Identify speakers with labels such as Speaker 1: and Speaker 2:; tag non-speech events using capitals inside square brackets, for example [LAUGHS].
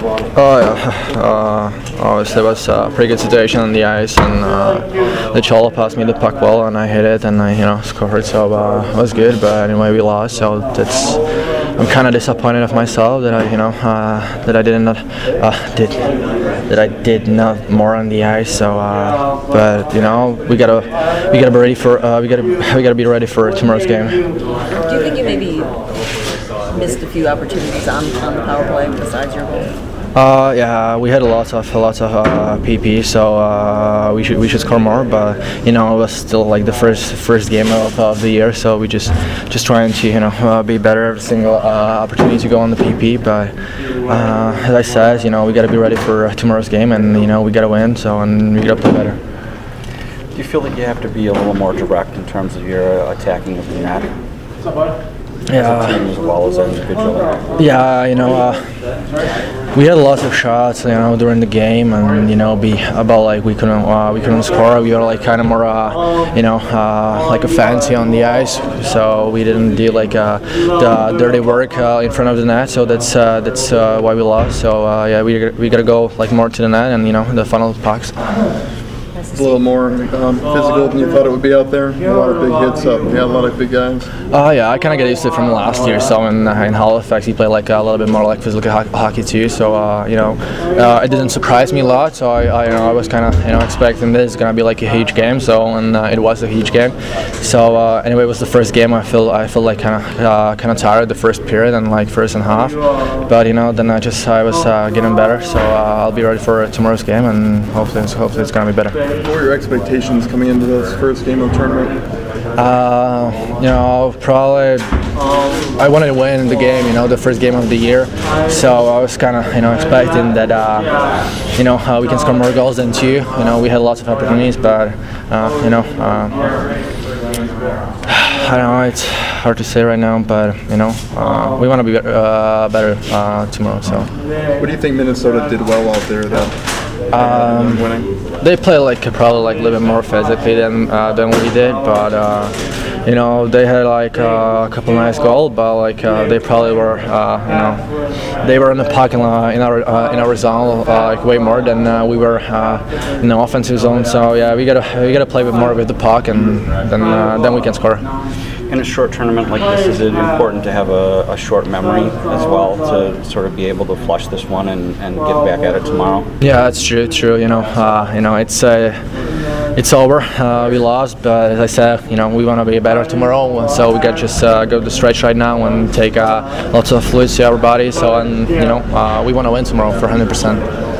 Speaker 1: Oh yeah, [LAUGHS] uh, obviously it was a pretty good situation on the ice, and uh, the Cholo passed me the puck well, and I hit it, and I you know scored, so uh, it was good. But anyway, we lost, so that's I'm kind of disappointed of myself that I you know uh, that I did not uh, did that I did not more on the ice. So, uh, but you know we gotta we gotta be ready for uh, we gotta [LAUGHS] we gotta be ready for tomorrow's game.
Speaker 2: Do you think you maybe missed a few opportunities on, on the power play besides your goal?
Speaker 1: Uh, yeah, we had a lot of a lot of uh, PP, so uh, we should we should score more. But you know, it was still like the first first game of, of the year, so we just just trying to you know uh, be better every single uh, opportunity to go on the PP. But uh, as I said, you know, we got to be ready for tomorrow's game, and you know, we got to win. So and we got to play better.
Speaker 3: Do you feel like you have to be a little more direct in terms of your uh, attacking of the net?
Speaker 1: Yeah.
Speaker 3: As a team as well as individually?
Speaker 1: Yeah, you know, uh, we had lots of shots, you know, during the game, and you know, be about like we couldn't uh, we couldn't score. We were like kind of more, uh, you know, uh, like a fancy on the ice, so we didn't do like uh, the dirty work uh, in front of the net. So that's uh, that's uh, why we lost. So uh, yeah, we we gotta go like more to the net, and you know, the funnel pucks.
Speaker 4: It's a little more um, physical than you thought it would be out there. A lot of big hits up. Yeah, a lot of big guys.
Speaker 1: Oh yeah, I kind of get used to it from last year. So in, uh, in Halifax, he played like a little bit more like physical ho- hockey too. So uh, you know, uh, it didn't surprise me a lot. So I, I you know, I was kind of you know expecting this is gonna be like a huge game. So and uh, it was a huge game. So uh, anyway, it was the first game. I feel I feel like kind of uh, kind of tired the first period and like first and half. But you know, then I just I was uh, getting better. So uh, I'll be ready for tomorrow's game and hopefully hopefully it's gonna be better.
Speaker 4: What were your expectations coming into this first game of the tournament?
Speaker 1: Uh, you know, probably I wanted to win the game. You know, the first game of the year. So I was kind of you know expecting that uh, you know uh, we can score more goals than two. You know, we had lots of opportunities, but uh, you know. Uh, [SIGHS] I don't know. It's hard to say right now, but you know, uh, we want to be uh, better uh, tomorrow. So
Speaker 4: What do you think Minnesota did well out there that
Speaker 1: Um, they play like probably like a little bit more physically than uh, than we did, but uh, you know they had like uh, a couple nice goals, but like uh, they probably were uh, you know they were in the uh, in our uh, in our zone like way more than we were in the offensive zone. So yeah, we gotta we gotta play with more with the puck, and then then we can score.
Speaker 3: In a short tournament like this, is it important to have a, a short memory as well to sort of be able to flush this one and, and get back at it tomorrow?
Speaker 1: Yeah, that's true. True. You know, uh, you know, it's uh, it's over. Uh, we lost, but as I said, you know, we want to be better tomorrow. So we got just uh, go the stretch right now and take uh, lots of fluids to our body. So and you know, uh, we want to win tomorrow for 100%.